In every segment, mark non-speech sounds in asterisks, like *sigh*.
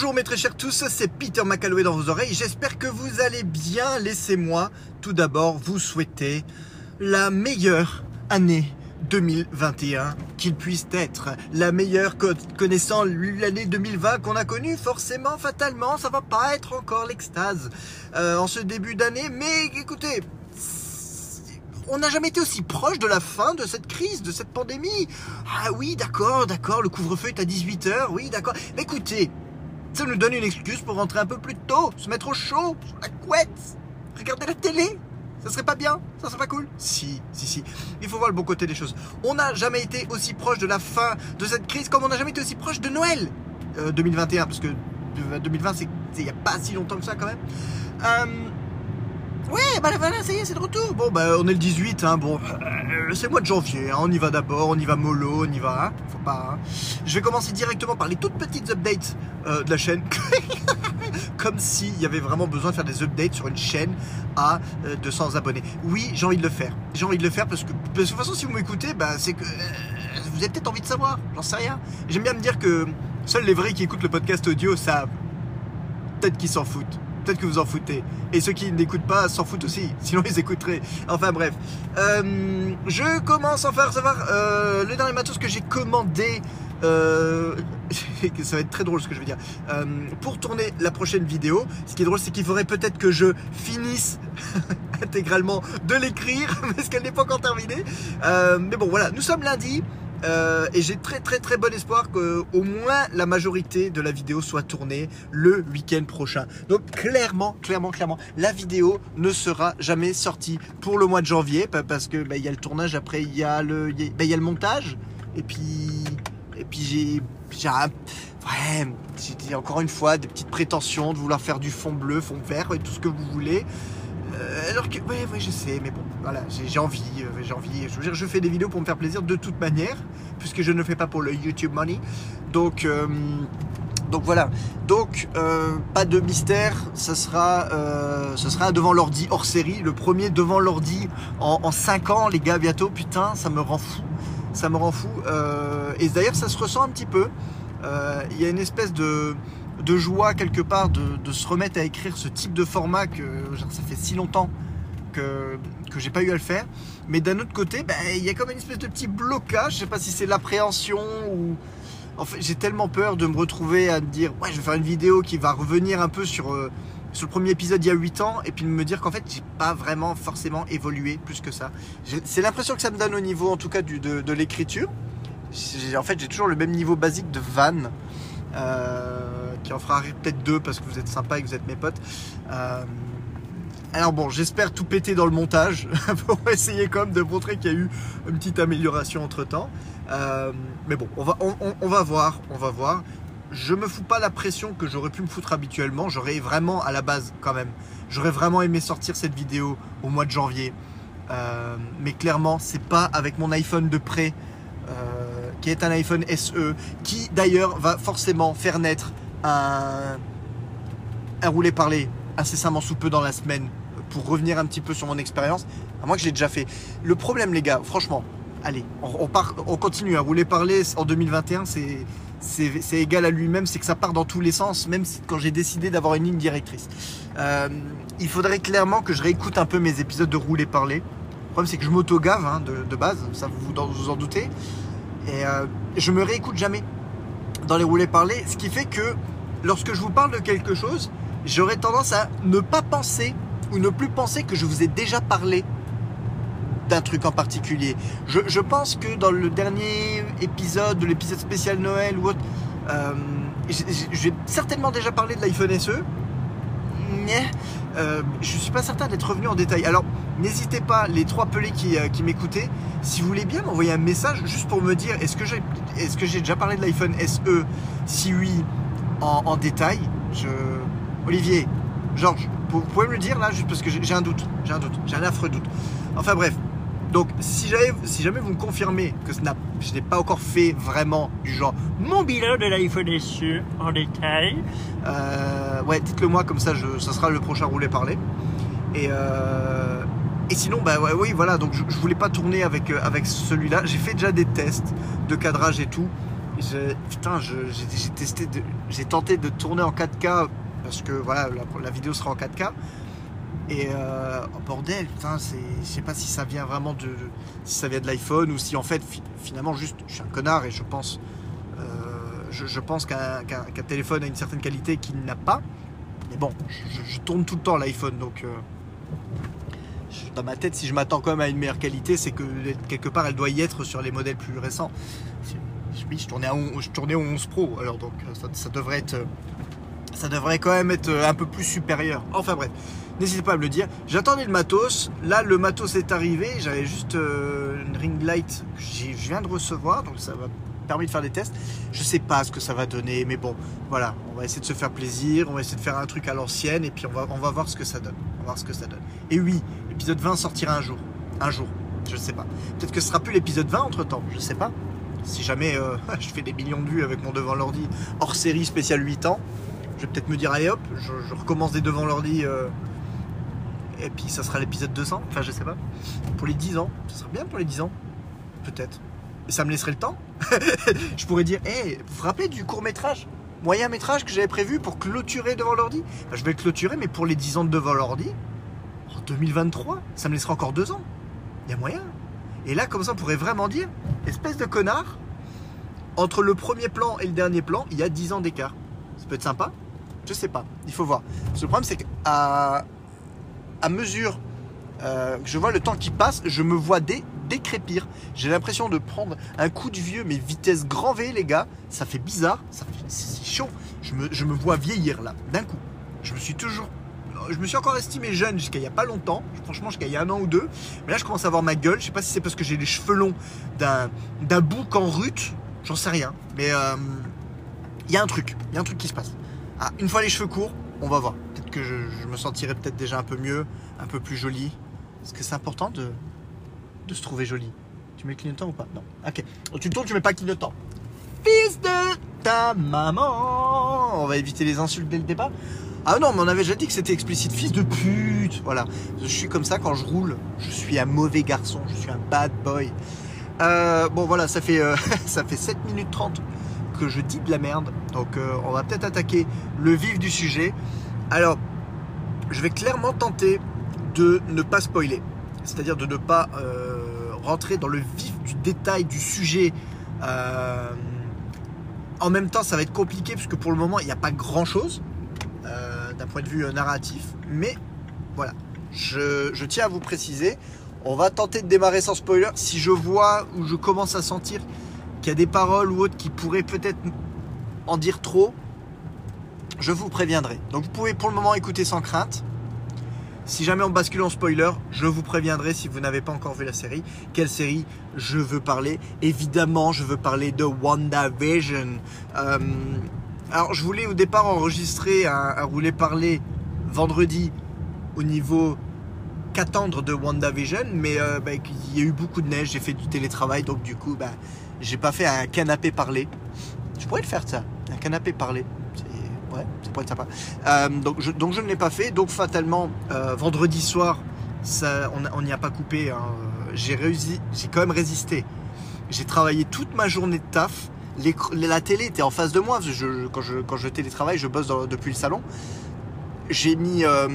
Bonjour mes très chers tous, c'est Peter McAlloway dans vos oreilles. J'espère que vous allez bien. Laissez-moi tout d'abord vous souhaiter la meilleure année 2021 qu'il puisse être. La meilleure connaissant l'année 2020 qu'on a connue, forcément, fatalement, ça va pas être encore l'extase euh, en ce début d'année. Mais écoutez, on n'a jamais été aussi proche de la fin de cette crise, de cette pandémie. Ah oui, d'accord, d'accord, le couvre-feu est à 18h, oui, d'accord. Mais écoutez, ça nous donne une excuse pour rentrer un peu plus tôt, se mettre au chaud, sur la couette, regarder la télé. Ça serait pas bien Ça serait pas cool Si, si, si. Il faut voir le bon côté des choses. On n'a jamais été aussi proche de la fin de cette crise comme on n'a jamais été aussi proche de Noël 2021, euh, parce que 2020, c'est il n'y a pas si longtemps que ça quand même. Euh, Ouais, bah voilà, ça y est, c'est de retour. Bon, bah on est le 18, hein, bon, euh, c'est le mois de janvier, hein, on y va d'abord, on y va mollo, on y va, hein, faut pas. Hein. Je vais commencer directement par les toutes petites updates euh, de la chaîne. *laughs* Comme s'il y avait vraiment besoin de faire des updates sur une chaîne à 200 euh, abonnés. Oui, j'ai envie de le faire. J'ai envie de le faire parce que, de toute façon, si vous m'écoutez, bah, c'est que vous avez peut-être envie de savoir, j'en sais rien. J'aime bien me dire que seuls les vrais qui écoutent le podcast audio savent. Peut-être qu'ils s'en foutent peut-être que vous en foutez. Et ceux qui n'écoutent pas s'en foutent aussi, *laughs* sinon ils écouteraient. Enfin bref. Euh, je commence enfin à recevoir euh, le dernier matos que j'ai commandé. Euh, *laughs* ça va être très drôle ce que je veux dire. pour tourner la prochaine vidéo, ce qui est drôle, c'est qu'il faudrait peut-être que je finisse *laughs* intégralement de l'écrire, parce qu'elle n'est pas encore terminée. mais bon, voilà, nous sommes lundi. Euh, et j'ai très très très bon espoir que au moins la majorité de la vidéo soit tournée le week-end prochain. Donc clairement, clairement, clairement, la vidéo ne sera jamais sortie pour le mois de janvier parce que bah, il y a le tournage, après il y a le, bah, y a le montage et puis et puis j'ai j'ai encore une fois des petites prétentions de vouloir faire du fond bleu, fond vert et tout ce que vous voulez. Euh, alors que, ouais, je sais, mais bon, voilà, j'ai envie, euh, j'ai envie. Je veux dire, je fais des vidéos pour me faire plaisir de toute manière, puisque je ne le fais pas pour le YouTube money. Donc, euh, donc voilà. Donc, pas de mystère, ça sera, ce sera devant l'ordi hors série, le premier devant l'ordi en, en 5 ans, les gars, bientôt. Putain, ça me rend fou. Ça me rend fou. et d'ailleurs, ça se ressent un petit peu. Il y a une espèce de de joie quelque part de, se remettre à écrire ce type de format que ça fait si longtemps que, que j'ai pas eu à le faire. Mais d'un autre côté, ben, il y a comme une espèce de petit blocage. Je sais pas si c'est l'appréhension ou. En fait, j'ai tellement peur de me retrouver à me dire ouais, je vais faire une vidéo qui va revenir un peu sur, euh, le premier épisode il y a 8 ans et puis de me dire qu'en fait, j'ai pas vraiment forcément évolué plus que ça. C'est l'impression que ça me donne au niveau en tout cas du, de, de l'écriture. En fait, j'ai toujours le même niveau basique de van. Euh, qui en fera peut-être deux parce que vous êtes sympa et que vous êtes mes potes. Euh, alors bon, j'espère tout péter dans le montage *laughs* pour essayer quand même de montrer qu'il y a eu une petite amélioration entre temps. Euh, mais bon, on va, on, va voir, on va voir. Je me fous pas la pression que j'aurais pu me foutre habituellement. J'aurais vraiment à la base quand même. J'aurais vraiment aimé sortir cette vidéo au mois de janvier. Euh, mais clairement, c'est pas avec mon iPhone de près, qui est un iPhone SE, qui d'ailleurs va forcément faire naître un, un roulé parler incessamment sous peu dans la semaine pour revenir un petit peu sur mon expérience, à moi que je l'ai déjà fait. Le problème, les gars, franchement, allez, on, part, on continue à rouler parler en 2021, c'est c'est égal à lui-même, c'est que ça part dans tous les sens, même quand j'ai décidé d'avoir une ligne directrice. Euh, il faudrait clairement que je réécoute un peu mes épisodes de rouler parler. Le problème, c'est que je m'auto-gave hein, de, base, ça vous vous en doutez. Et euh, je me réécoute jamais dans les roulés parler, ce qui fait que lorsque je vous parle de quelque chose, j'aurais tendance à ne pas penser ou ne plus penser que je vous ai déjà parlé d'un truc en particulier. Je, pense que dans le dernier épisode, de l'épisode spécial Noël ou autre, euh, j'ai certainement déjà parlé de l'iPhone SE, euh, je ne suis pas certain d'être revenu en détail. Alors, n'hésitez pas, les trois pelés qui, euh, qui m'écoutaient, si vous voulez bien m'envoyer un message juste pour me dire est-ce que j'ai déjà parlé de l'iPhone SE Si oui, en, détail. Olivier, Georges, vous pouvez me le dire là, juste parce que j'ai un doute, j'ai un doute, j'ai un affreux doute. Enfin bref, donc si jamais, si jamais vous me confirmez que je n'ai pas encore fait vraiment du genre mon bilan de l'iPhone SE en détail, euh, ouais, dites-le moi comme ça, je, ça sera le prochain roulé parler. Et, euh, et sinon, bah ouais, oui, voilà, donc je, je voulais pas tourner avec, euh, avec celui-là. J'ai fait déjà des tests de cadrage et tout putain, j'ai testé, j'ai tenté de tourner en 4K parce que voilà, la vidéo sera en 4K. Et euh, oh, bordel, putain, je sais pas si ça vient vraiment de, si ça vient de l'iPhone ou si en fait, fi- finalement, juste, je suis un connard et je pense, euh, je, pense qu'un, téléphone a une certaine qualité qu'il n'a pas. Mais bon, je, tourne tout le temps l'iPhone, donc euh, dans ma tête, si je m'attends quand même à une meilleure qualité, c'est que quelque part, elle doit y être sur les modèles plus récents. Oui, je tournais, à je tournais au 11 Pro, alors donc ça, devrait être, ça devrait quand même être un peu plus supérieur. Enfin bref, n'hésitez pas à me le dire. J'attendais le matos. Là, le matos est arrivé. J'avais juste euh, une ring light que je viens de recevoir, donc ça m'a permis de faire des tests. Je sais pas ce que ça va donner, mais bon, voilà, on va essayer de se faire plaisir, on va essayer de faire un truc à l'ancienne, et puis on va, on va voir ce que ça donne. On va voir ce que ça donne. Et oui, l'épisode 20 sortira un jour, un jour. Je sais pas. Peut-être que ce sera plus l'épisode 20 entre temps. Je sais pas. Si jamais euh, *laughs* je fais des millions de vues avec mon devant l'ordi hors série spéciale 8 ans, je vais peut-être me dire allez hop, je, je recommence des devant l'ordi euh, et puis ça sera l'épisode 200, enfin je sais pas. Pour les 10 ans, ça serait bien pour les 10 ans, peut-être. Et ça me laisserait le temps. *laughs* je pourrais dire, hé, vous vous rappelez du court métrage Moyen métrage que j'avais prévu pour clôturer devant l'ordi? Je vais le clôturer, mais pour les 10 ans de devant l'ordi, en 2023, ça me laissera encore 2 ans. Il y a moyen. Et là, comme ça, on pourrait vraiment dire, espèce de connard, entre le premier plan et le dernier plan, il y a 10 ans d'écart. Ça peut être sympa Je sais pas, il faut voir. Le problème, c'est qu'à à mesure euh, que je vois le temps qui passe, je me vois dé- décrépir. J'ai l'impression de prendre un coup de vieux, mais vitesse grand V, les gars. Ça fait bizarre, ça fait- chaud. Je me, je me vois vieillir là, d'un coup. Je me suis toujours. Je me suis encore estimé jeune jusqu'à il y a pas longtemps, franchement jusqu'à il y a un an ou deux. Mais là je commence à voir ma gueule. Je sais pas si c'est parce que j'ai les cheveux longs d'un d'un bouc en rut, j'en sais rien. Mais euh, il y a un truc, il y a un truc qui se passe. Ah, une fois les cheveux courts, on va voir. Que je, me sentirai peut-être déjà un peu mieux, un peu plus joli. Est-ce que c'est important de, se trouver joli? Tu mets le clignotant ou pas? Non. Ok. Tu tournes, tu mets pas le clignotant. Fils de ta maman On va éviter les insultes dès le départ. Ah non, mais on avait déjà dit que c'était explicite. Fils de pute Voilà. Je suis comme ça quand je roule. Je suis un mauvais garçon. Je suis un bad boy. Euh, bon, voilà, ça fait, euh, *laughs* ça fait 7 minutes 30 que je dis de la merde. Donc, euh, on va peut-être attaquer le vif du sujet. Alors, je vais clairement tenter de ne pas spoiler. C'est-à-dire de ne pas euh, rentrer dans le vif du détail du sujet. Euh, en même temps, ça va être compliqué puisque pour le moment, il n'y a pas grand-chose euh, d'un point de vue narratif. Mais voilà, je, je tiens à vous préciser. On va tenter de démarrer sans spoiler. Si je vois ou je commence à sentir qu'il y a des paroles ou autres qui pourraient peut-être en dire trop, je vous préviendrai. Donc vous pouvez pour le moment écouter sans crainte. Si jamais on bascule en spoiler, je vous préviendrai si vous n'avez pas encore vu la série. Quelle série je veux parler Évidemment, je veux parler de WandaVision. Euh, alors, je voulais au départ enregistrer un, un rouler parler vendredi au niveau qu'attendre de WandaVision, mais euh, bah, il y a eu beaucoup de neige, j'ai fait du télétravail, donc du coup, bah, j'ai pas fait un canapé parler. Je pourrais le faire ça, un canapé parler. Ouais, ça pourrait être sympa. Euh, donc, je, ne l'ai pas fait. Donc fatalement, euh, vendredi soir, ça, on n'y a pas coupé. hein. J'ai réussi, j'ai quand même résisté. J'ai travaillé toute ma journée de taf. La télé était en face de moi. quand, je, télétravaille, je bosse dans- depuis le salon. J'ai mis, euh,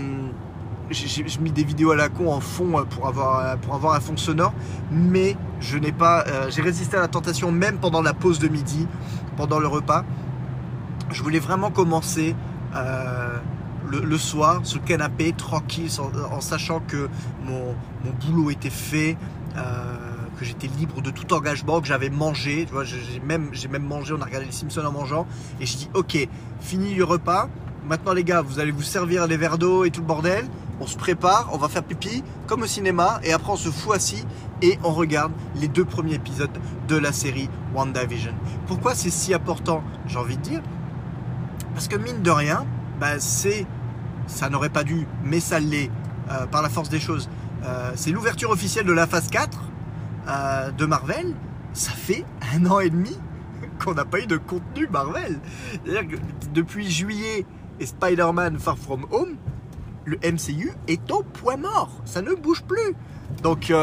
des vidéos à la con en fond pour avoir, pour avoir un fond sonore. Mais j'ai résisté à la tentation même pendant la pause de midi, pendant le repas je voulais vraiment commencer euh, le, soir sur le canapé, tranquille, en sachant que mon, boulot était fait, euh, que j'étais libre de tout engagement, que j'avais mangé. J'ai même mangé, on a regardé les Simpsons en mangeant. Et je dis, ok, fini le repas. Maintenant, les gars, vous allez vous servir les verres d'eau et tout le bordel. On se prépare, on va faire pipi, comme au cinéma. Et après, on se fout assis et on regarde les deux premiers épisodes de la série WandaVision. Pourquoi c'est si important J'ai envie de dire, parce que mine de rien, bah, c'est, ça n'aurait pas dû, mais ça l'est euh, par la force des choses. Euh, c'est l'ouverture officielle de la phase 4 euh, de Marvel. Ça fait un an et demi *laughs* qu'on n'a pas eu de contenu Marvel. C'est-à-dire que depuis juillet et Spider-Man Far From Home, le MCU est au point mort. Ça ne bouge plus. Donc,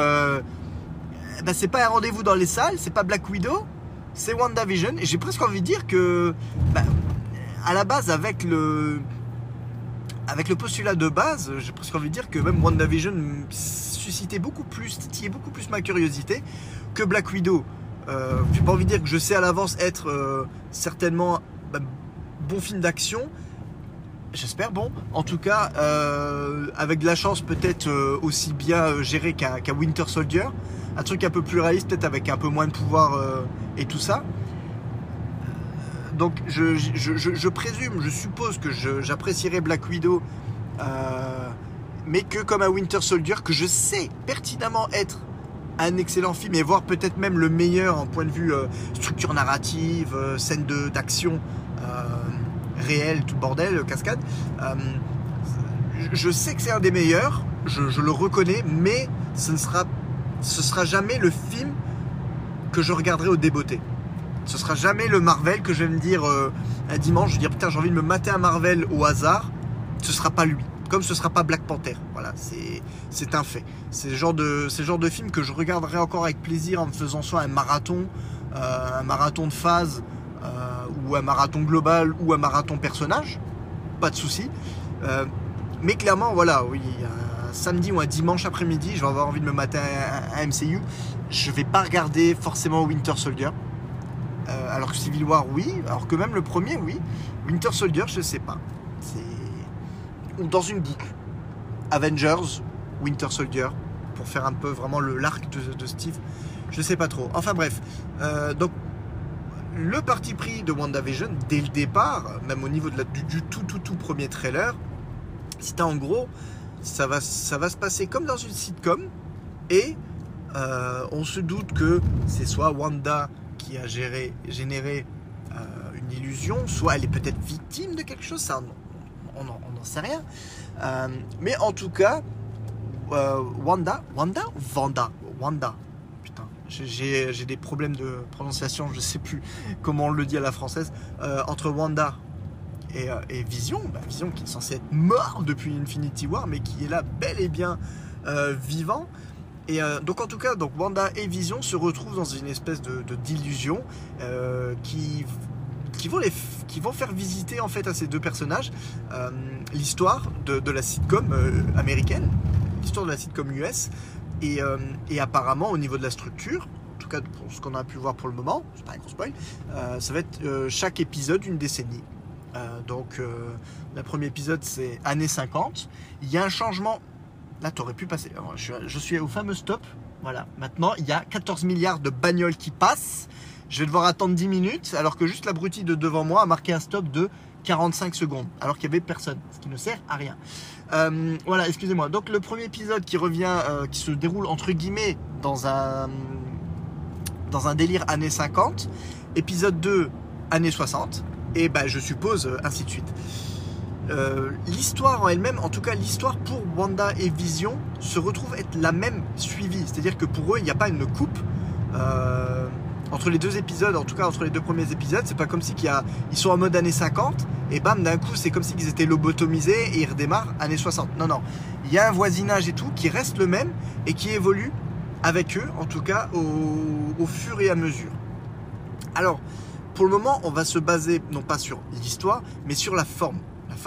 bah, c'est pas un rendez-vous dans les salles, c'est pas Black Widow. c'est WandaVision. Et j'ai presque envie de dire que, bah, à la base, avec le, avec le postulat de base, j'ai presque envie de dire que même WandaVision suscitait beaucoup plus, titillait beaucoup plus ma curiosité que Black Widow. Euh, j'ai pas envie de dire que je sais à l'avance être euh, certainement bah, bon film d'action. J'espère bon. En tout cas, euh, avec de la chance, peut-être euh, aussi bien géré qu'un Winter Soldier. Un truc un peu plus réaliste, peut-être avec un peu moins de pouvoir et tout ça. Donc, je, présume, je suppose que j'apprécierais Black Widow, mais que comme un Winter Soldier, que je sais pertinemment être un excellent film et voire peut-être même le meilleur en point de vue structure narrative, scène d'action réel, tout bordel, cascade. Euh, je sais que c'est un des meilleurs, je, le reconnais, mais ce ne sera, sera jamais le film que je regarderai au débeauté. Ce sera jamais le Marvel que je vais me dire euh, un dimanche, je vais dire putain j'ai envie de me mater un Marvel au hasard. Ce sera pas lui. Comme ce sera pas Black Panther. Voilà, c'est un fait. C'est le genre de film que je regarderai encore avec plaisir en me faisant soit un marathon, euh, un marathon de phase ou un marathon global ou un marathon personnage, pas de souci. Euh, mais clairement, voilà, oui, samedi ou un dimanche après-midi, je vais avoir envie de me mater un, MCU. Je vais pas regarder forcément Winter Soldier. Euh, alors que Civil War, oui. Alors que même le premier, oui. Winter Soldier, je sais pas. C'est. Ou dans une boucle. Avengers, Winter Soldier, pour faire un peu vraiment le l'arc de, Steve. Je sais pas trop. Enfin bref. Euh, donc le parti pris de WandaVision, dès le départ, même au niveau de la, du, tout, tout, tout premier trailer, c'était en gros, ça va, ça va se passer comme dans une sitcom, et euh, on se doute que c'est soit Wanda a géré, généré euh, une illusion, soit elle est peut-être victime de quelque chose, ça, on n'en sait rien. Euh, mais en tout cas, Wanda, Wanda ou Vanda? Wanda, j'ai des problèmes de prononciation, je sais plus comment on le dit à la française, euh, entre Wanda et, euh, Vision. Bah, Vision qui est censé être mort depuis Infinity War, mais qui est là bel et bien euh, vivant. Et donc en tout cas, donc Wanda et Vision se retrouvent dans une espèce de d'illusion qui qui vont, les, qui vont faire visiter en fait à ces deux personnages l'histoire de, de, la sitcom américaine, l'histoire de la sitcom US, euh, et, apparemment, au niveau de la structure, en tout cas pour ce qu'on a pu voir pour le moment, c'est pas un gros spoil, euh, ça va être euh, chaque épisode une décennie. donc, le premier épisode, c'est années 50. Il y a un changement. Là, tu aurais pu passer. je, suis au fameux stop. Voilà. Maintenant, il y a 14 milliards de bagnoles qui passent. Je vais devoir attendre 10 minutes, alors que juste l'abruti de devant moi a marqué un stop de 45 secondes, alors qu'il n'y avait personne, ce qui ne sert à rien. Euh, voilà, excusez-moi. Donc le premier épisode qui revient, euh, qui se déroule entre guillemets dans un dans un délire années 50, épisode 2 années 60, et ben je suppose euh, ainsi de suite. L'histoire en elle-même, en tout cas l'histoire pour Wanda et Vision, se retrouve être la même suivie. C'est-à-dire que pour eux, il n'y a pas une coupe entre les deux épisodes, en tout cas entre les deux premiers épisodes, c'est pas comme si ils sont en mode années 50 et bam d'un coup c'est comme si ils étaient lobotomisés et ils redémarrent années 60. Non non, il y a un voisinage et tout qui reste le même et qui évolue avec eux, en tout cas au, fur et à mesure. Alors pour le moment, on va se baser non pas sur l'histoire, mais sur la forme.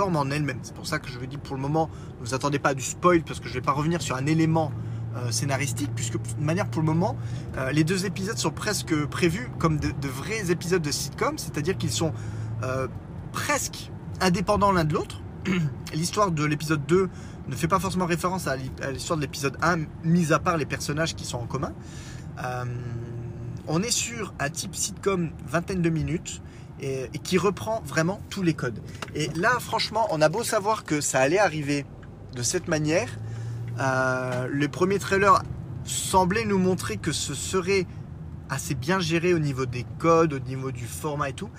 En elle-même. C'est pour ça que je veux dire pour le moment, ne vous attendez pas du spoil parce que je ne vais pas revenir sur un élément euh, scénaristique, puisque de manière pour le moment, euh, les deux épisodes sont presque prévus comme de, vrais épisodes de sitcom, c'est-à-dire qu'ils sont euh, presque indépendants l'un de l'autre. *clears throat* L'histoire de l'épisode 2 ne fait pas forcément référence à l'histoire de l'épisode 1, mis à part les personnages qui sont en commun. on est sur un type sitcom vingtaine de minutes et, qui reprend vraiment tous les codes. Et là, franchement, on a beau savoir que ça allait arriver de cette manière, euh, les premiers trailers semblaient nous montrer que ce serait assez bien géré au niveau des codes, au niveau du format et tout.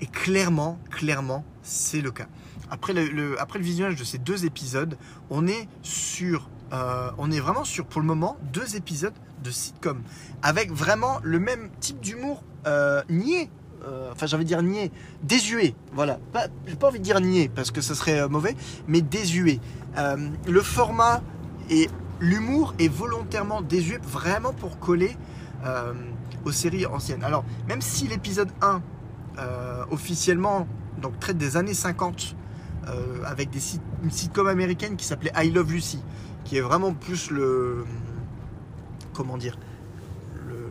Et clairement, clairement, c'est le cas. Après le, après le visionnage de ces deux épisodes, on est sur, euh, on est vraiment sur, pour le moment, deux épisodes de sitcom avec vraiment le même type d'humour euh, niais. Euh, enfin, j'avais dire niais, désuet. Voilà, j'ai pas envie de dire niais parce que ce serait mauvais, mais désuet. le format et l'humour est volontairement désuet vraiment pour coller aux séries anciennes. Alors, même si l'épisode 1, officiellement, donc traite des années 50, avec des une sitcom américaine qui s'appelait I Love Lucy, qui est vraiment plus le. Comment dire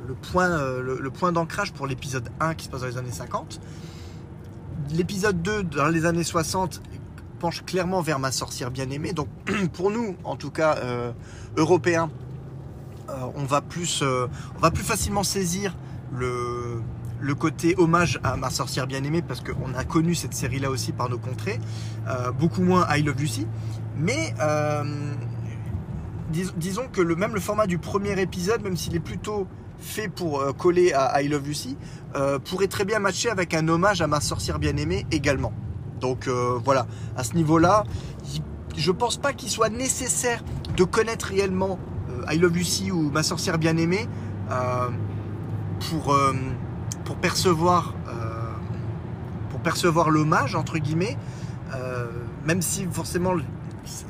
le, point, le point d'ancrage pour l'épisode 1 qui se passe dans les années 50. L'épisode 2 dans les années 60 penche clairement vers ma sorcière bien-aimée. Donc *clears throat* pour nous, en tout cas euh, européens, euh, on, va plus, euh, on va plus facilement saisir le, le côté hommage à ma sorcière bien-aimée parce qu'on a connu cette série-là aussi par nos contrées. beaucoup moins I Love Lucy. Mais disons que le, même le format du premier épisode, même s'il est plutôt fait pour coller à I Love Lucy, pourrait très bien matcher avec un hommage à ma sorcière bien-aimée également. Donc euh, voilà, à ce niveau-là, je pense pas qu'il soit nécessaire de connaître réellement euh, I Love Lucy ou Ma sorcière bien-aimée euh, pour, pour percevoir pour percevoir l'hommage entre guillemets, même si forcément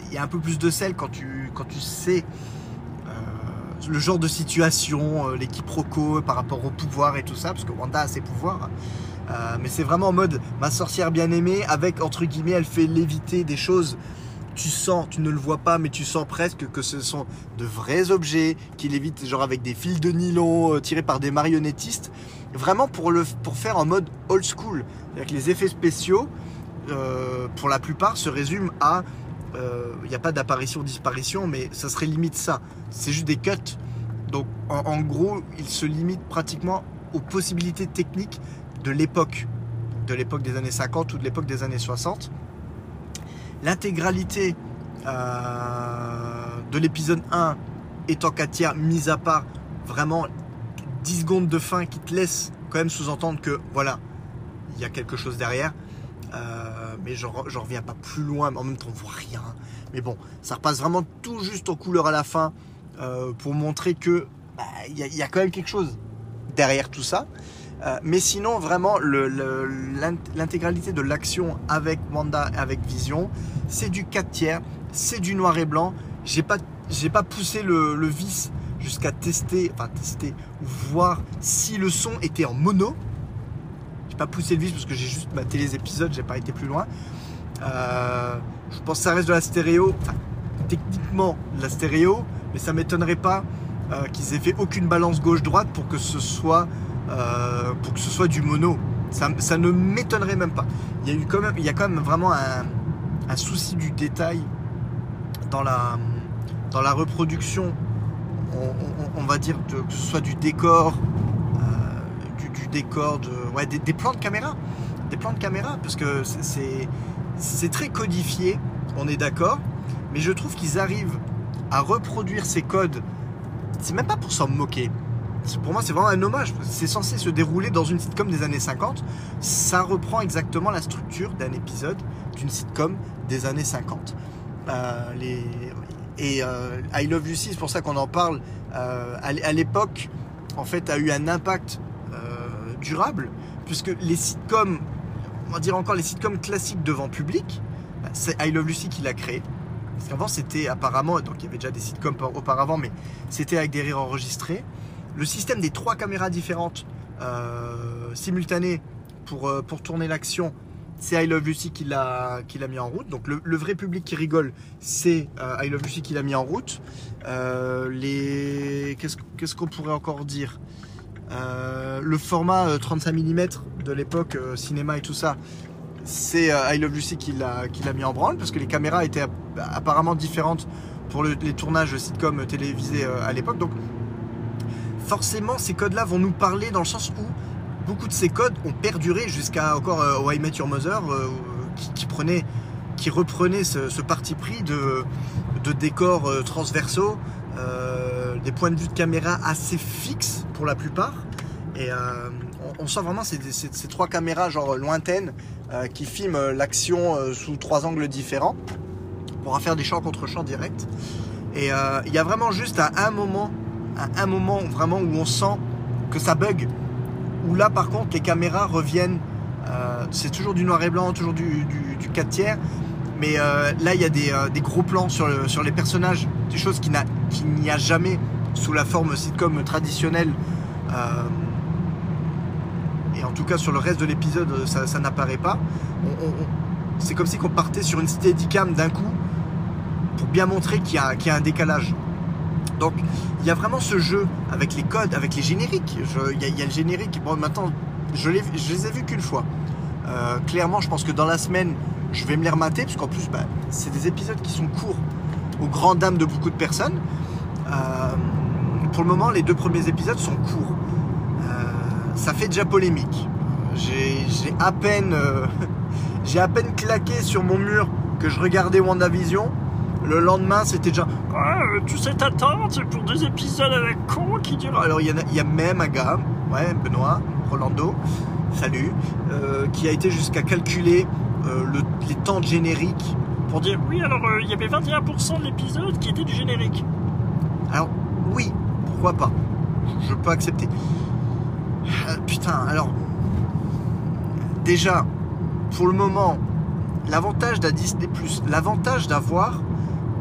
il y a un peu plus de sel quand tu, quand tu sais le genre de situation, les quiproquos par rapport au pouvoir et tout ça, parce que Wanda a ses pouvoirs. Euh, mais c'est vraiment en mode ma sorcière bien aimée, avec entre guillemets, elle fait léviter des choses. Tu sens, tu ne le vois pas, mais tu sens presque que ce sont de vrais objets qui lévitent, genre avec des fils de nylon euh, tirés par des marionnettistes. Vraiment pour, le, pour faire en mode old school. C'est-à-dire que les effets spéciaux, euh, pour la plupart, se résument à. Il n'y a pas d'apparition-disparition, mais ça serait limite ça. C'est juste des cuts. Donc en gros, il se limite pratiquement aux possibilités techniques de l'époque, de l'époque des années 50 ou de l'époque des années 60. L'intégralité euh, de l'épisode 1 est en 4 tiers, mis à part vraiment 10 secondes de fin qui te laissent quand même sous-entendre que voilà, il y a quelque chose derrière. Euh, mais j'en reviens pas plus loin, en même temps on voit rien. Mais bon, ça repasse vraiment tout juste en couleur à la fin euh, pour montrer que bah, il y, a quand même quelque chose derrière tout ça. Euh, mais sinon, vraiment, l'intégralité de l'action avec Wanda, avec Vision, c'est du 4 tiers, c'est du noir et blanc. J'ai pas, pas poussé le, le vice jusqu'à tester, enfin tester, voir si le son était en mono. Pas poussé le vice parce que j'ai juste maté les épisodes, j'ai pas été plus loin. Euh, je pense que ça reste de la stéréo, techniquement de la stéréo, mais ça m'étonnerait pas euh, qu'ils aient fait aucune balance gauche-droite pour que ce soit euh, pour que ce soit du mono. Ça, ne m'étonnerait même pas. Il y a eu quand même, il y a quand même vraiment un, souci du détail dans la, dans la reproduction. On, va dire que ce soit du décor, euh, du, décor, de, ouais, des, plans de caméra, des plans de caméra, parce que c'est, très codifié. On est d'accord, mais je trouve qu'ils arrivent à reproduire ces codes. C'est même pas pour s'en moquer pour moi, c'est vraiment un hommage. C'est censé se dérouler dans une sitcom des années 50. Ça reprend exactement la structure d'un épisode d'une sitcom des années 50. Euh. Et euh, I Love Lucy, c'est pour ça qu'on en parle. Euh, à l'époque, en fait, a eu un impact durable, puisque les sitcoms, on va dire encore les sitcoms classiques devant public, bah, c'est I Love Lucy qui l'a créé. Parce qu'avant, c'était apparemment, donc il y avait déjà des sitcoms auparavant, mais c'était avec des rires enregistrés le système des trois caméras différentes euh, simultanées pour, euh, pour tourner l'action, c'est I Love Lucy qui l'a mis en route. Donc le, vrai public qui rigole, c'est euh, I Love Lucy qui l'a mis en route. les Qu'est-ce qu'on pourrait encore dire? Le format 35 mm de l'époque, cinéma et tout ça, c'est I Love Lucy qui l'a mis en branle parce que les caméras étaient apparemment différentes pour les tournages sitcom télévisés à l'époque. Donc forcément, ces codes-là vont nous parler dans le sens où beaucoup de ces codes ont perduré jusqu'à encore euh, I Met Your Mother, euh, qui, prenait, qui reprenait ce, parti pris de, décors euh, transversaux, des points de vue de caméra assez fixes pour la plupart. Et on, sent vraiment ces, trois caméras genre lointaines qui filment l'action sous trois angles différents pour faire des champs contre champs directs. Et il y a vraiment juste à un moment un moment vraiment où on sent que ça bug. Où là, par contre, les caméras reviennent. Euh, c'est toujours du noir et blanc, toujours du, du, 4 tiers. Mais euh, là, il y a des, euh, gros plans sur, sur, les personnages, des choses qu'il n'y a, jamais sous la forme sitcom traditionnelle Euh, et en tout cas, sur le reste de l'épisode, ça, ça n'apparaît pas. C'est comme si on partait sur une steadicam d'un coup pour bien montrer qu'il y, a- un décalage. Donc, il y a vraiment ce jeu avec les codes, avec les génériques. Il y, a- le générique. Bon, maintenant, je, je les ai vus qu'une fois. Euh, clairement, je pense que dans la semaine, je vais me les remater, parce qu'en plus, bah, c'est des épisodes qui sont courts, aux grandes dames de beaucoup de personnes. Euh, pour le moment, les deux premiers épisodes sont courts. Ça fait déjà polémique. J'ai j'ai à peine, euh, *laughs* j'ai à peine claqué sur mon mur que je regardais WandaVision. Le lendemain, c'était déjà. Ah, tu sais t'attendre c'est pour des épisodes à la con qui durent. Alors, il y, a- même un gars, ouais, Benoît, Rolando, salut, euh, qui a été jusqu'à calculer euh, le- les temps de générique. Pour dire oui, alors il y avait 21% de l'épisode qui était du générique. Alors, oui, pourquoi pas? Je peux accepter. Euh, putain, alors. Déjà, pour le moment, l'avantage d'un Disney, l'avantage d'avoir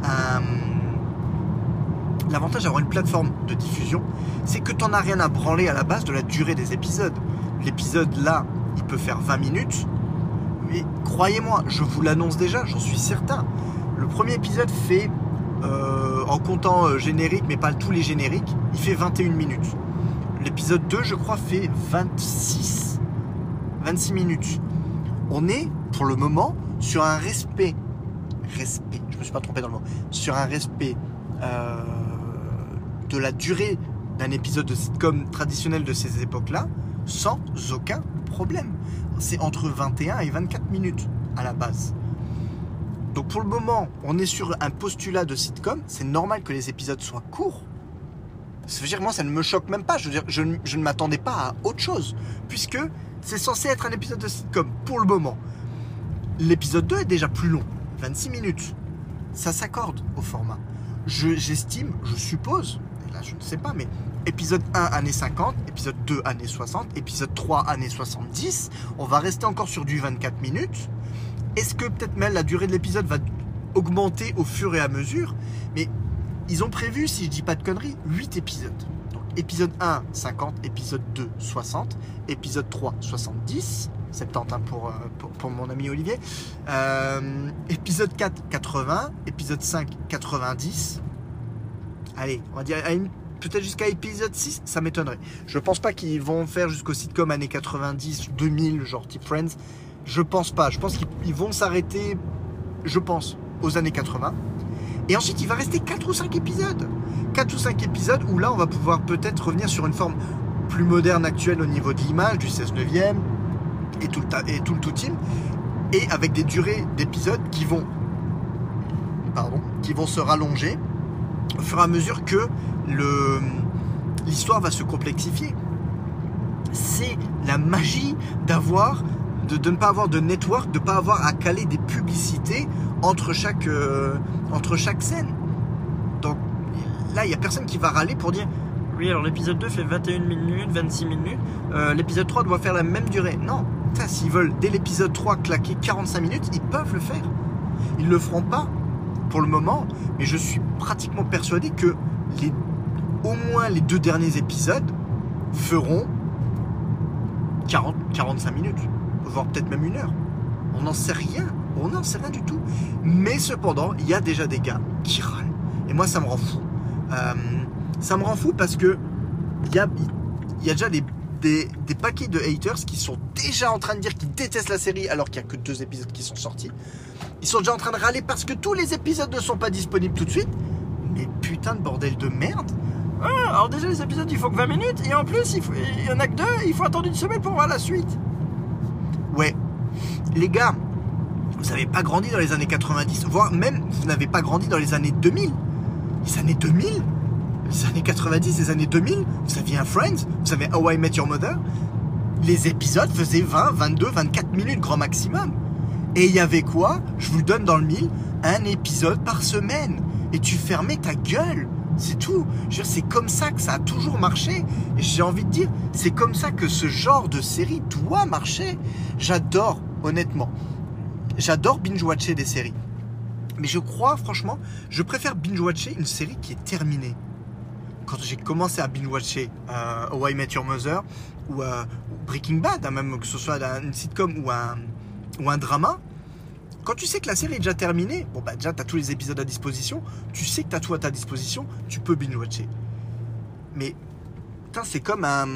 un. L'avantage d'avoir une plateforme de diffusion, c'est que t'en as rien à branler à la base de la durée des épisodes. L'épisode là, il peut faire 20 minutes. Mais croyez-moi, je vous l'annonce déjà, j'en suis certain. Le premier épisode fait euh, en comptant euh, générique, mais pas tous les génériques, il fait 21 minutes. L'épisode 2, je crois, fait 26. 26 minutes. On est, pour le moment, sur un respect. Respect, je me suis pas trompé dans le mot. Sur un respect euh, de la durée d'un épisode de sitcom traditionnel de ces époques-là, sans aucun problème. C'est entre 21 et 24 minutes à la base. Donc pour le moment, on est sur un postulat de sitcom. C'est normal que les épisodes soient courts. Ça veut dire moi, ça ne me choque même pas. Je veux dire, je, ne- m'attendais pas à autre chose, puisque c'est censé être un épisode de sitcom pour le moment. L'épisode 2 est déjà plus long, 26 minutes. Ça s'accorde au format. Je- J'estime, je suppose, et là je ne sais pas, mais épisode 1 années 50, épisode 2 années 60, épisode 3 années 70, on va rester encore sur du 24 minutes. Est-ce que peut-être même la durée de l'épisode va augmenter au fur et à mesure? Mais ils ont prévu, si je dis pas de conneries, 8 épisodes. Donc épisode 1, 50, épisode 2, 60, épisode 3, 70, 70 hein, pour, euh, pour, pour mon ami Olivier, Euh, épisode 4, 80, épisode 5, 90. Allez, on va dire à une- peut-être jusqu'à épisode 6, ça m'étonnerait. Je pense pas qu'ils vont faire jusqu'au sitcom années 90, 2000, genre type Friends. Je pense pas. Je pense qu'ils ils vont s'arrêter, je pense, aux années 80. Et ensuite, il va rester 4 ou 5 épisodes. 4 ou 5 épisodes où là, on va pouvoir peut-être revenir sur une forme plus moderne actuelle au niveau de l'image, du 16 neuvième et tout le, et tout le tout team. Et avec des durées d'épisodes qui vont, pardon, qui vont se rallonger au fur et à mesure que l'histoire va se complexifier. C'est la magie d'avoir, de, ne pas avoir de network, de ne pas avoir à caler des publicités entre chaque, euh, entre chaque scène. Donc là, il n'y a personne qui va râler pour dire Oui, alors l'épisode 2 fait 21 minutes, 26 minutes. euh, l'épisode 3 doit faire la même durée. Non, s'ils veulent dès l'épisode 3 claquer 45 minutes, ils peuvent le faire. Ils le feront pas pour le moment, mais je suis pratiquement persuadé que les, au moins les deux derniers épisodes feront 40, 45 minutes, voire peut-être même une heure. On n'en sait rien, on n'en sait rien du tout. Mais cependant, il y a déjà des gars qui râlent. Et moi, ça me rend fou. Euh, ça me rend fou parce que il y a, y a déjà des, des, des paquets de haters qui sont déjà en train de dire qu'ils détestent la série alors qu'il n'y a que deux épisodes qui sont sortis. Ils sont déjà en train de râler parce que tous les épisodes ne sont pas disponibles tout de suite. Mais putain de bordel de merde. Ah, alors déjà les épisodes il faut que 20 minutes et en plus il, faut- y en a que deux, il faut attendre une semaine pour voir la suite. Ouais. Les gars, vous n'avez pas grandi dans les années 90, voire même vous n'avez pas grandi dans les années 2000. Les années 2000 Les années 90, les années 2000 Vous aviez un Friends Vous avez How I Met Your Mother Les épisodes faisaient 20, 22, 24 minutes grand maximum. Et il y avait quoi? Je vous le donne dans le mille, un épisode par semaine. Et tu fermais ta gueule. C'est tout. C'est comme ça que ça a toujours marché. J'ai envie de dire, c'est comme ça que ce genre de série doit marcher. J'adore, honnêtement. J'adore binge-watcher des séries. Mais je crois, franchement, je préfère binge-watcher une série qui est terminée. quand j'ai commencé à binge-watcher euh, How I Met Your Mother ou, euh, Breaking Bad, hein, même que ce soit un- une sitcom ou un, ou un drama, quand tu sais que la série est déjà terminée, bon bah déjà tu as tous les épisodes à disposition, tu sais que tu as tout à ta disposition, tu peux binge-watcher. Mais putain, c'est comme un.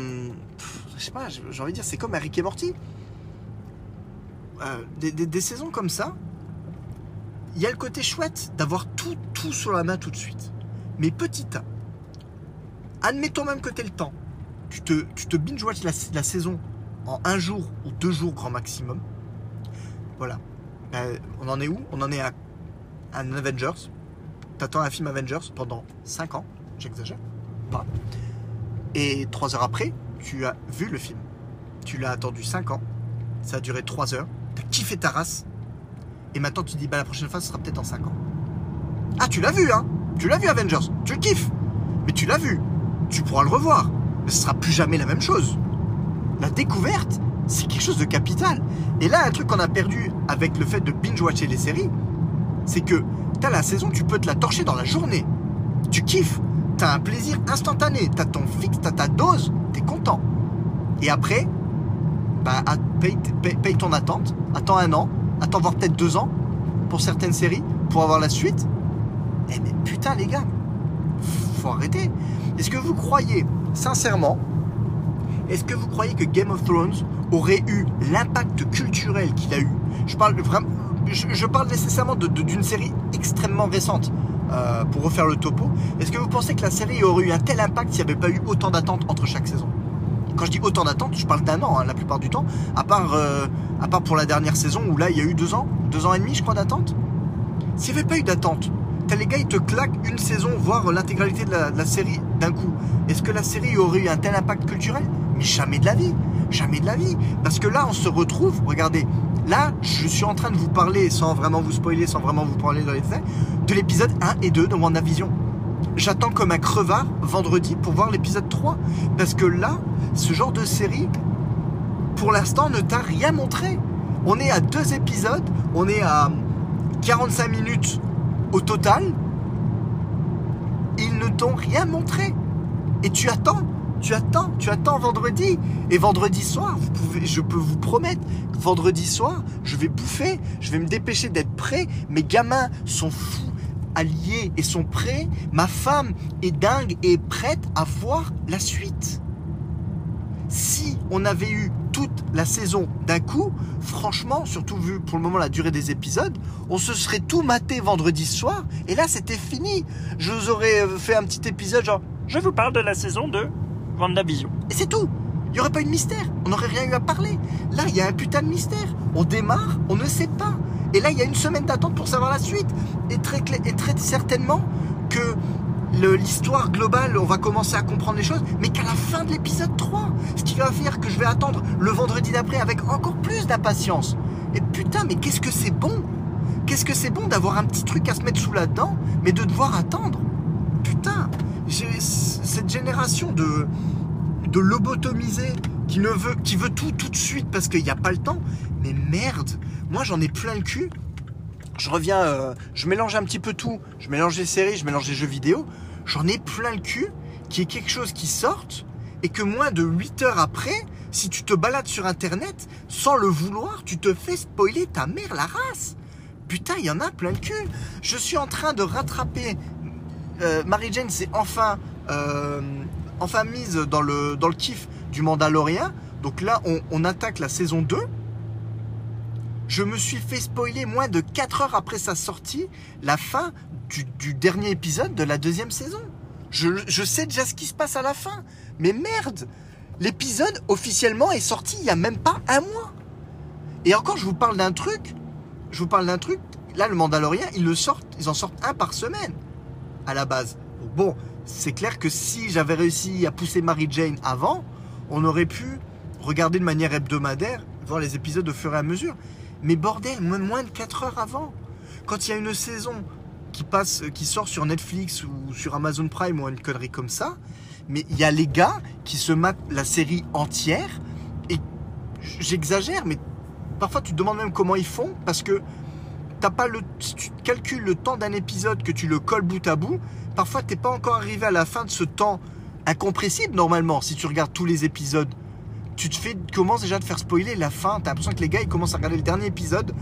Je sais pas, j'ai envie de dire, c'est comme un Rick et Morty. Euh, des, des- des saisons comme ça, il y a le côté chouette d'avoir tout, tout sur la main tout de suite. Mais petit A, admettons même que tu le temps, tu te, tu te binge-watch la, la saison en un jour ou deux jours grand maximum. Voilà. Ben, on en est où? On en est à un Avengers. T'attends un film Avengers pendant 5 ans, j'exagère pas. Et 3 heures après, tu as vu le film. Tu l'as attendu 5 ans, ça a duré 3 heures, t'as kiffé ta race, et maintenant tu te dis, bah la prochaine fois ce sera peut-être en 5 ans. Ah, tu l'as vu, hein Tu l'as vu Avengers, tu le kiffes, mais tu l'as vu, tu pourras le revoir, mais ce sera plus jamais la même chose. La découverte, c'est quelque chose de capital. Et là, un truc qu'on a perdu avec le fait de binge-watcher les séries, c'est que t'as la saison, tu peux te la torcher dans la journée. Tu kiffes, t'as un plaisir instantané, t'as ton fixe, t'as ta dose, t'es content. Et après, bah, paye, ton attente, attends un an, attends voir peut-être deux ans pour certaines séries, pour avoir la suite. Eh mais putain les gars, faut arrêter. Est-ce que vous croyez, sincèrement, est-ce que vous croyez que Game of Thrones aurait eu l'impact culturel qu'il a eu? Je parle vraiment, nécessairement d'une série extrêmement récente. euh, pour refaire le topo, est-ce que vous pensez que la série aurait eu un tel impact s'il n'y avait pas eu autant d'attentes entre chaque saison? Quand je dis autant d'attentes, je parle d'un an hein, la plupart du temps, à part, euh, à part pour la dernière saison où là il y a eu deux ans, deux ans et demi je crois d'attente. S'il n'y avait pas eu d'attente, les gars ils te claquent une saison, voire l'intégralité de la série d'un coup. Est-ce que la série aurait eu un tel impact culturel? Mais jamais de la vie, jamais de la vie. Parce que là on se retrouve, regardez, là je suis en train de vous parler sans vraiment vous spoiler, sans vraiment vous parler dans les faits, de l'épisode 1 et 2 de WandaVision. J'attends comme un crevard vendredi pour voir l'épisode 3. Parce que là, ce genre de série, pour l'instant, ne t'a rien montré. On est à deux épisodes, on est à 45 minutes au total. Ils ne t'ont rien montré. Et tu attends, tu attends, tu attends vendredi. Et vendredi soir, vous pouvez, je peux vous promettre, vendredi soir, je vais bouffer, je vais me dépêcher d'être prêt. Mes gamins sont fous alliés et sont prêts. Ma femme est dingue et est prête à voir la suite. Si on avait eu toute la saison d'un coup, franchement, surtout vu pour le moment la durée des épisodes, on se serait tout maté vendredi soir et là c'était fini. Je vous aurais euh, fait un petit épisode genre Je vous parle de la saison 2 Et c'est tout. Il n'y aurait pas eu de mystère. On n'aurait rien eu à parler. Là, il y a un putain de mystère. On démarre, on ne sait pas. Et là, il y a une semaine d'attente pour savoir la suite. Et très, et très certainement que l'histoire globale, on va commencer à comprendre les choses, mais qu'à la fin de l'épisode 3. Ce qui va faire que je vais attendre le vendredi d'après avec encore plus d'impatience. Et putain, mais qu'est-ce que c'est bon? Qu'est-ce que c'est bon d'avoir un petit truc à se mettre sous la dent, mais de devoir attendre? Putain, cette génération de de lobotomisé qui ne veut tout tout de suite parce qu'il n'y a pas le temps. Mais merde moi j'en ai plein le cul. Je reviens euh, je mélange un petit peu tout. Je mélange les séries je mélange les jeux vidéo. J'en ai plein le cul qui est quelque chose qui sorte et que moins de 8 heures après si tu te balades sur internet sans le vouloir tu te fais spoiler ta mère la race. Putain il y en a plein le cul. Je suis en train de rattraper euh, Mary Jane s'est enfin, euh, enfin mise dans le, dans le kiff du Mandalorien. Donc là, on, attaque la saison 2. Je me suis fait spoiler moins de 4 heures après sa sortie, la fin du, dernier épisode de la deuxième saison. Je, sais déjà ce qui se passe à la fin. Mais merde L'épisode officiellement est sorti il y a même pas un mois. Et encore, je vous parle d'un truc. Je vous parle d'un truc. Là, le Mandalorien, ils le sortent, ils en sortent un par semaine à la base. Bon, c'est clair que si j'avais réussi à pousser Mary Jane avant, on aurait pu regarder de manière hebdomadaire, voir les épisodes au fur et à mesure. Mais bordel, moins, moins de 4 heures avant. Quand il y a une saison qui passe, qui sort sur Netflix ou sur Amazon Prime ou une connerie comme ça, mais il y a les gars qui se matent la série entière et j'exagère, mais parfois tu te demandes même comment ils font parce que t'as pas le, si tu calcules le temps d'un épisode que tu le colles bout à bout, parfois t'es pas encore arrivé à la fin de ce temps incompressible normalement. Si tu regardes tous les épisodes, tu te fais, commences déjà à te faire spoiler la fin. T'as l'impression que les gars ils commencent à regarder le dernier épisode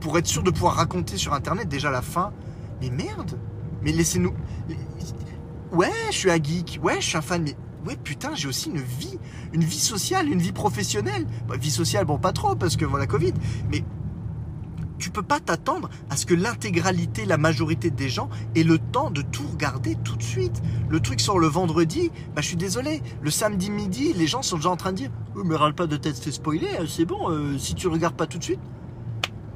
pour être sûr de pouvoir raconter sur internet déjà la fin. Mais merde, mais laissez-nous. Ouais, je suis un geek. Ouais, je suis un fan, mais ouais, putain, j'ai aussi une vie, une vie sociale, une vie professionnelle. Bah, vie sociale, bon, pas trop parce que voilà Covid, mais tu peux pas t'attendre à ce que l'intégralité, la majorité des gens aient le temps de tout regarder tout de suite. Le truc sort le vendredi, bah je suis désolé, le samedi midi, les gens sont déjà en train de dire mais râle pas de tête fait spoiler, hein, c'est bon, euh, si tu regardes pas tout de suite.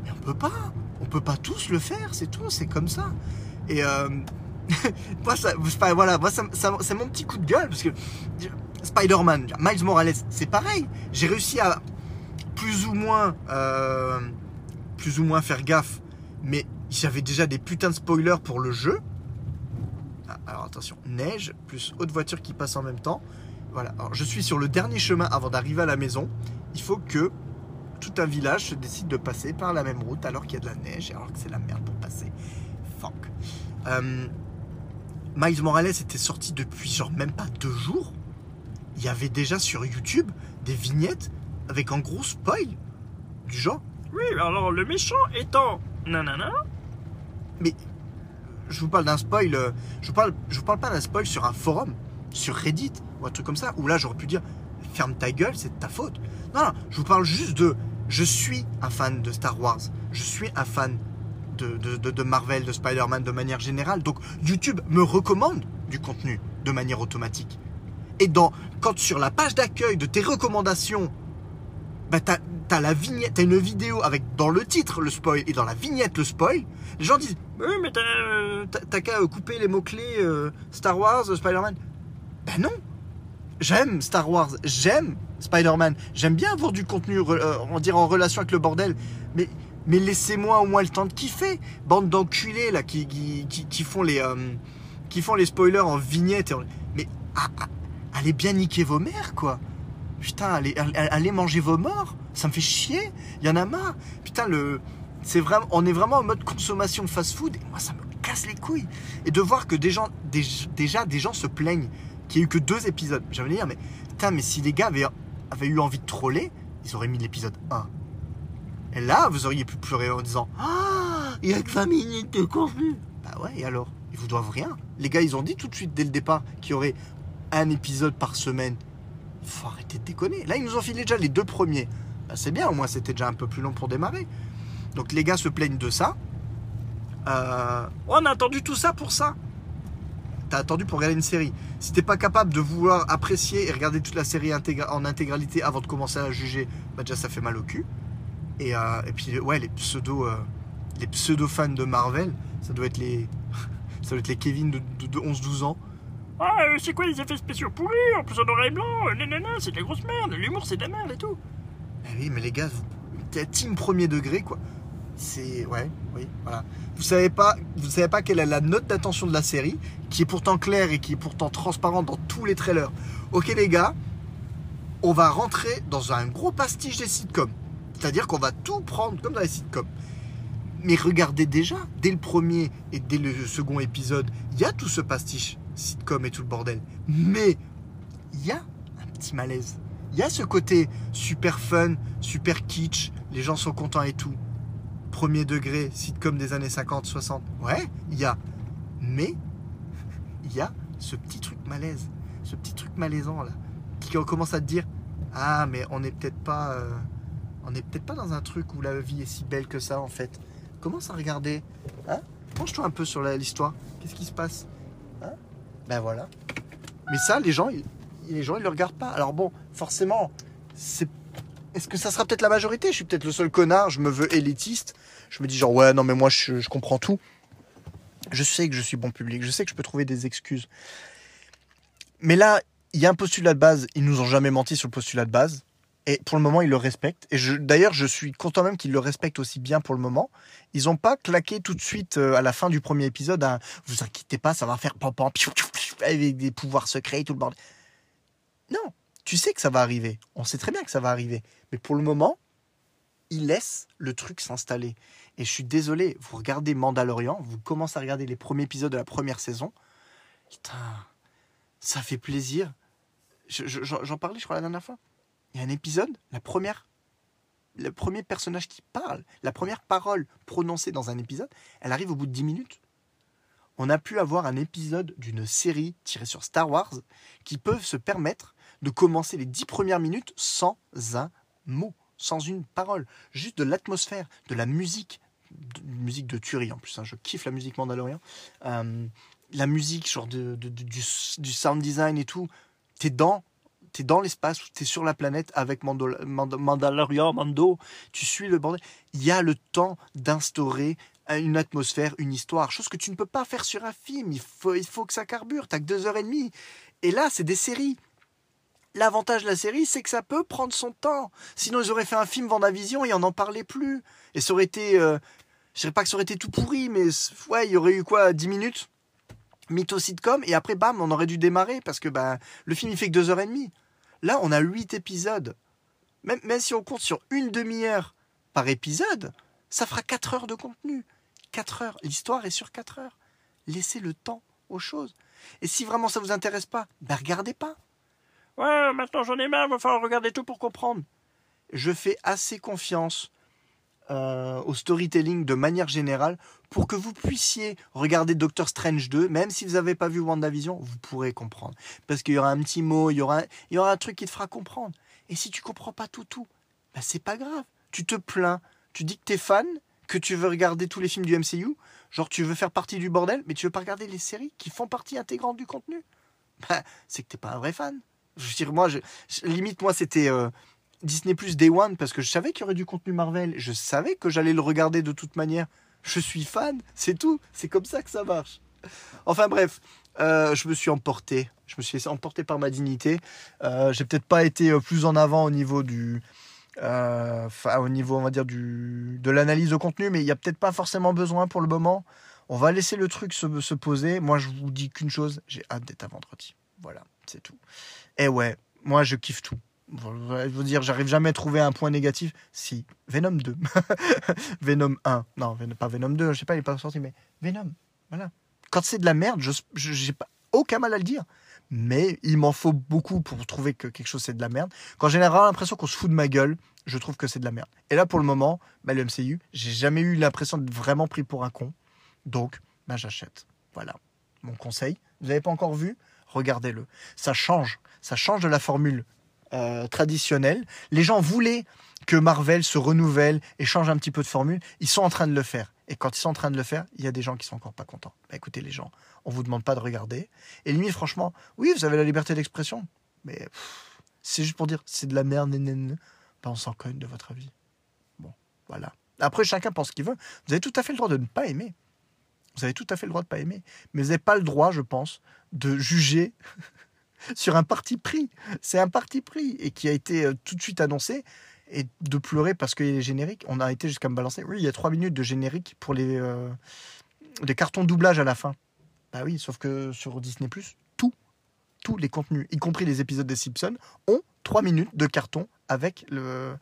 Mais on peut pas, on peut pas tous le faire, c'est tout, c'est comme ça. Et euh, *laughs* moi, ça, voilà, moi, ça, ça, c'est mon petit coup de gueule parce que Spider-Man, Miles Morales, c'est pareil. J'ai réussi à plus ou moins, euh, plus ou moins faire gaffe, mais j'avais déjà des putains de spoilers pour le jeu. Ah, alors attention, neige plus haute voiture qui passe en même temps. Voilà. Je suis sur le dernier chemin avant d'arriver à la maison. Il faut que tout un village se décide de passer par la même route alors qu'il y a de la neige et alors que c'est la merde pour passer. Fuck. Euh, Miles Morales était sorti depuis genre même pas deux jours. Il y avait déjà sur YouTube des vignettes avec un gros spoil du genre. Oui, alors le méchant étant nanana. Mais je vous parle d'un spoil. euh, Je vous parle, je vous parle pas d'un spoil sur un forum, sur Reddit ou un truc comme ça où là j'aurais pu dire ferme ta gueule, c'est de ta faute. Non, non, je vous parle juste de je suis un fan de Star Wars, je suis un fan de, de, de- Marvel, de Spider-Man de manière générale. Donc YouTube me recommande du contenu de manière automatique. Et dans, quand sur la page d'accueil de tes recommandations, bah t'as, la vignette, t'as une vidéo avec dans le titre le spoil et dans la vignette le spoil, les gens disent Oui, mais t'as. qu'à couper les mots-clés euh, Star Wars, Spider-Man. Ben non J'aime Star Wars, j'aime Spider-Man, j'aime bien avoir du contenu, euh, on en relation avec le bordel, mais, mais laissez-moi au moins le temps de kiffer. Bande d'enculés là qui, qui, qui- font les, euh, qui font les spoilers en vignette. Mais ah, ah, allez bien niquer vos mères quoi Putain, allez, manger vos morts, ça me fait chier, il y en a marre. Putain, le, c'est vraiment, on est vraiment en mode consommation fast-food et moi ça me casse les couilles. Et de voir que des gens, déjà des gens se plaignent qu'il n'y a eu que deux épisodes. J'avais dire, mais putain, mais si les gars avaient, avaient eu envie de troller, ils auraient mis l'épisode 1. Et là, vous auriez pu pleurer en disant Ah, il y a que 20 minutes de contenu. Bah ouais, et alors? Ils vous doivent rien. Les gars, ils ont dit tout de suite dès le départ qu'il y aurait un épisode par semaine. Faut arrêter de déconner. Là, ils nous ont filé déjà les deux premiers. Bah, c'est bien, au moins c'était déjà un peu plus long pour démarrer. Donc les gars se plaignent de ça. Euh, on a attendu tout ça pour ça. T'as attendu pour regarder une série. Si t'es pas capable de vouloir apprécier et regarder toute la série en intégralité avant de commencer à la juger, bah déjà ça fait mal au cul. Et, euh, puis ouais, les pseudo, euh, les pseudo fans de Marvel, ça doit être les, *laughs* ça doit être les Kevin de, de- de 11-12 ans. Ah, euh, c'est quoi les effets spéciaux pourris? En plus en noir et blanc, euh, nanana, c'est de la grosse merde, l'humour c'est de la merde et tout. Eh oui, mais les gars, vous- t'es team premier degré, quoi. C'est. Ouais, oui, voilà. Vous savez pas, vous savez pas quelle est la note d'attention de la série, qui est pourtant claire et qui est pourtant transparente dans tous les trailers. Ok, les gars, on va rentrer dans un gros pastiche des sitcoms. C'est-à-dire qu'on va tout prendre comme dans les sitcoms. Mais regardez déjà, dès le premier et dès le second épisode, il y a tout ce pastiche sitcom et tout le bordel. Mais il y a un petit malaise. Il y a ce côté super fun, super kitsch, les gens sont contents et tout. Premier degré, sitcom des années 50, 60. Ouais, il y a. Mais, il y a ce petit truc malaise, ce petit truc malaisant là, qui commence à te dire Ah, mais on n'est peut-être pas. euh, on n'est peut-être pas dans un truc où la vie est si belle que ça en fait. Commence à regarder. Hein Penche-toi un peu sur l'histoire. Qu'est-ce qui se passe? Ben voilà. Mais ça, les gens, ils, les gens, ils le regardent pas. Alors bon, forcément, c'est. Est-ce que ça sera peut-être la majorité? Je suis peut-être le seul connard, je me veux élitiste. Je me dis genre, ouais, non, mais moi, je, je comprends tout. Je sais que je suis bon public, je sais que je peux trouver des excuses. Mais là, il y a un postulat de base, ils nous ont jamais menti sur le postulat de base. Et pour le moment, ils le respectent. Et je- d'ailleurs, je suis content même qu'ils le respectent aussi bien pour le moment. Ils n'ont pas claqué tout de suite euh, à la fin du premier épisode un Vous inquiétez pas, ça va faire pam pam, avec des pouvoirs secrets et tout le bordel. Non, tu sais que ça va arriver. On sait très bien que ça va arriver. Mais pour le moment, ils laissent le truc s'installer. Et je suis désolé, vous regardez Mandalorian, vous commencez à regarder les premiers épisodes de la première saison. Putain, ça fait plaisir. Je- je- J'en j'en parlais, je crois, la dernière fois. Il y a un épisode, la première, le premier personnage qui parle, la première parole prononcée dans un épisode, elle arrive au bout de 10 minutes. On a pu avoir un épisode d'une série tirée sur Star Wars qui peuvent se permettre de commencer les 10 premières minutes sans un mot, sans une parole, juste de l'atmosphère, de la musique, de, musique de tuerie en plus, hein, je kiffe la musique Mandalorian, Euh, la musique genre de, du, du sound design et tout, t'es dans, t'es dans l'espace, t'es sur la planète avec Mandal- Mand- Mandalorian, Mando, tu suis le bordel, il y a le temps d'instaurer une atmosphère, une histoire, chose que tu ne peux pas faire sur un film, il faut, il faut que ça carbure, t'as que deux heures et demie, et là c'est des séries, L'avantage de la série, c'est que ça peut prendre son temps. Sinon, ils auraient fait un film Vendavision et on n'en parlait plus. Et ça aurait été. euh, je dirais pas que ça aurait été tout pourri, mais ouais, il y aurait eu quoi 10 minutes? Mytho sitcom, et après, bam, on aurait dû démarrer parce que bah, le film il fait que 2h30. Là, on a 8 épisodes. Même, même si on compte sur une demi-heure par épisode, ça fera 4 heures de contenu. 4 heures. L'histoire est sur 4 heures. Laissez le temps aux choses. Et si vraiment ça vous intéresse pas, ben regardez pas. Ouais, maintenant j'en ai marre, va falloir regarder tout pour comprendre. Je fais assez confiance euh, au storytelling de manière générale pour que vous puissiez regarder Doctor Strange 2, même si vous n'avez pas vu WandaVision, vous pourrez comprendre. Parce qu'il y aura un petit mot, il y aura un, il y aura un truc qui te fera comprendre. Et si tu comprends pas tout, tout, bah c'est pas grave. Tu te plains, tu dis que tu es fan, que tu veux regarder tous les films du MCU, genre tu veux faire partie du bordel, mais tu veux pas regarder les séries qui font partie intégrante du contenu. Bah, c'est que t'es pas un vrai fan. Je veux moi, je- limite, moi, c'était euh, Disney Plus Day One parce que je savais qu'il y aurait du contenu Marvel. Je savais que j'allais le regarder de toute manière. Je suis fan, c'est tout. C'est comme ça que ça marche. Enfin bref, euh, je me suis emporté. Je me suis laissé emporter par ma dignité. Euh, J'ai peut-être pas été euh, plus en avant au niveau du, euh, au niveau, on va dire du, de l'analyse de contenu, mais il y a peut-être pas forcément besoin pour le moment. On va laisser le truc se, se poser. Moi, je vous dis qu'une chose, j'ai hâte d'être à vendredi. Voilà, c'est tout. Et ouais, moi, je kiffe tout. Je veux dire, j'arrive jamais à trouver un point négatif. Si, Venom 2. *laughs* Venom 1. Non, pas Venom 2, je sais pas, il est pas sorti, mais Venom. Voilà. Quand c'est de la merde, je pas aucun mal à le dire. Mais il m'en faut beaucoup pour trouver que quelque chose c'est de la merde. Quand j'ai l'impression qu'on se fout de ma gueule, je trouve que c'est de la merde. Et là, pour le moment, bah, le MCU, j'ai jamais eu l'impression d'être vraiment pris pour un con. Donc, bah, j'achète. Voilà. Mon conseil. Vous n'avez pas encore vu? Regardez-le. Ça change. Ça change de la formule euh, traditionnelle. Les gens voulaient que Marvel se renouvelle et change un petit peu de formule. Ils sont en train de le faire. Et quand ils sont en train de le faire, il y a des gens qui sont encore pas contents. Bah, écoutez, les gens, on vous demande pas de regarder. Et limite, franchement, oui, vous avez la liberté d'expression. Mais c'est juste pour dire, c'est de la merde, nénéné. Bah, on s'en cogne de votre avis. Bon, voilà. Après, chacun pense ce qu'il veut. Vous avez tout à fait le droit de ne pas aimer. Vous avez tout à fait le droit de ne pas aimer. Mais vous n'avez pas le droit, je pense, de juger sur un parti pris. C'est un parti pris et qui a été euh, tout de suite annoncé. Et de pleurer parce qu'il y a les génériques. On a été jusqu'à me balancer. Oui, il y a trois minutes de générique pour les, euh, cartons doublage à la fin. Bah oui, sauf que sur Disney, tout, tous les contenus, y compris les épisodes des Simpsons, ont trois minutes de carton avec le.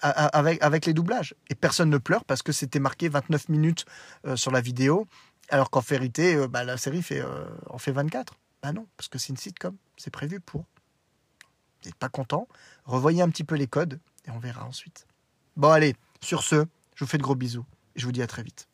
Avec, les doublages. Et personne ne pleure parce que c'était marqué 29 minutes euh, sur la vidéo, alors qu'en vérité, bah, la série fait, en fait 24. Bah non, parce que c'est une sitcom, c'est prévu pour. Vous n'êtes pas content Revoyez un petit peu les codes et on verra ensuite. Bon allez, sur ce, je vous fais de gros bisous et je vous dis à très vite.